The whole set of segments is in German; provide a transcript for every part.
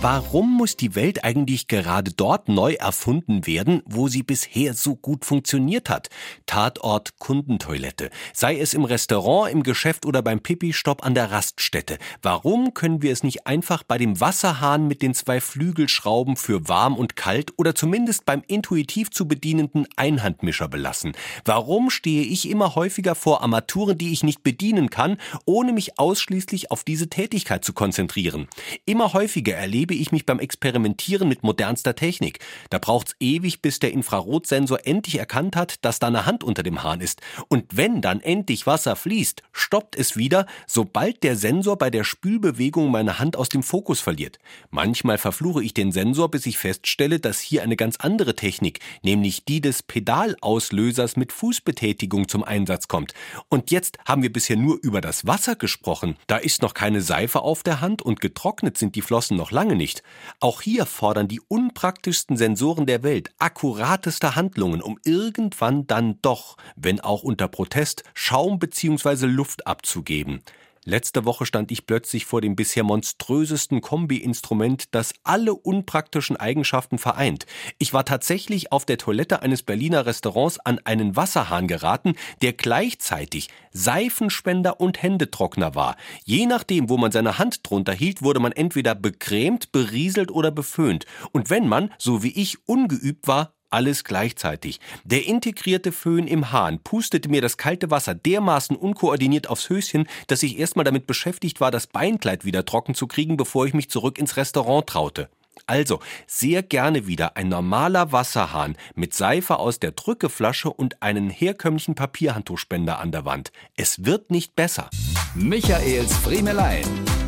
Warum muss die Welt eigentlich gerade dort neu erfunden werden, wo sie bisher so gut funktioniert hat? Tatort Kundentoilette. Sei es im Restaurant, im Geschäft oder beim Pipi-Stopp an der Raststätte. Warum können wir es nicht einfach bei dem Wasserhahn mit den zwei Flügelschrauben für warm und kalt oder zumindest beim intuitiv zu bedienenden Einhandmischer belassen? Warum stehe ich immer häufiger vor Armaturen, die ich nicht bedienen kann, ohne mich ausschließlich auf diese Tätigkeit zu konzentrieren? Immer häufiger erlebe erlebe ich mich beim Experimentieren mit modernster Technik. Da braucht's ewig, bis der Infrarotsensor endlich erkannt hat, dass da eine Hand unter dem Hahn ist. Und wenn dann endlich Wasser fließt, stoppt es wieder, sobald der Sensor bei der Spülbewegung meine Hand aus dem Fokus verliert. Manchmal verfluche ich den Sensor, bis ich feststelle, dass hier eine ganz andere Technik, nämlich die des Pedalauslösers mit Fußbetätigung zum Einsatz kommt. Und jetzt haben wir bisher nur über das Wasser gesprochen. Da ist noch keine Seife auf der Hand und getrocknet sind die Flossen noch lange nicht. Auch hier fordern die unpraktischsten Sensoren der Welt akkurateste Handlungen, um irgendwann dann doch, wenn auch unter Protest, Schaum bzw. Luft abzugeben. Letzte Woche stand ich plötzlich vor dem bisher monströsesten Kombi-Instrument, das alle unpraktischen Eigenschaften vereint. Ich war tatsächlich auf der Toilette eines Berliner Restaurants an einen Wasserhahn geraten, der gleichzeitig Seifenspender und Händetrockner war. Je nachdem, wo man seine Hand drunter hielt, wurde man entweder becremt, berieselt oder beföhnt. Und wenn man, so wie ich, ungeübt war, alles gleichzeitig. Der integrierte Föhn im Hahn pustete mir das kalte Wasser dermaßen unkoordiniert aufs Höschen, dass ich erstmal damit beschäftigt war, das Beinkleid wieder trocken zu kriegen, bevor ich mich zurück ins Restaurant traute. Also sehr gerne wieder ein normaler Wasserhahn mit Seife aus der Drückeflasche und einen herkömmlichen Papierhandtuchspender an der Wand. Es wird nicht besser. Michaels Friemelein.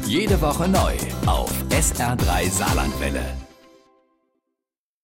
Jede Woche neu auf SR3 Saarlandwelle.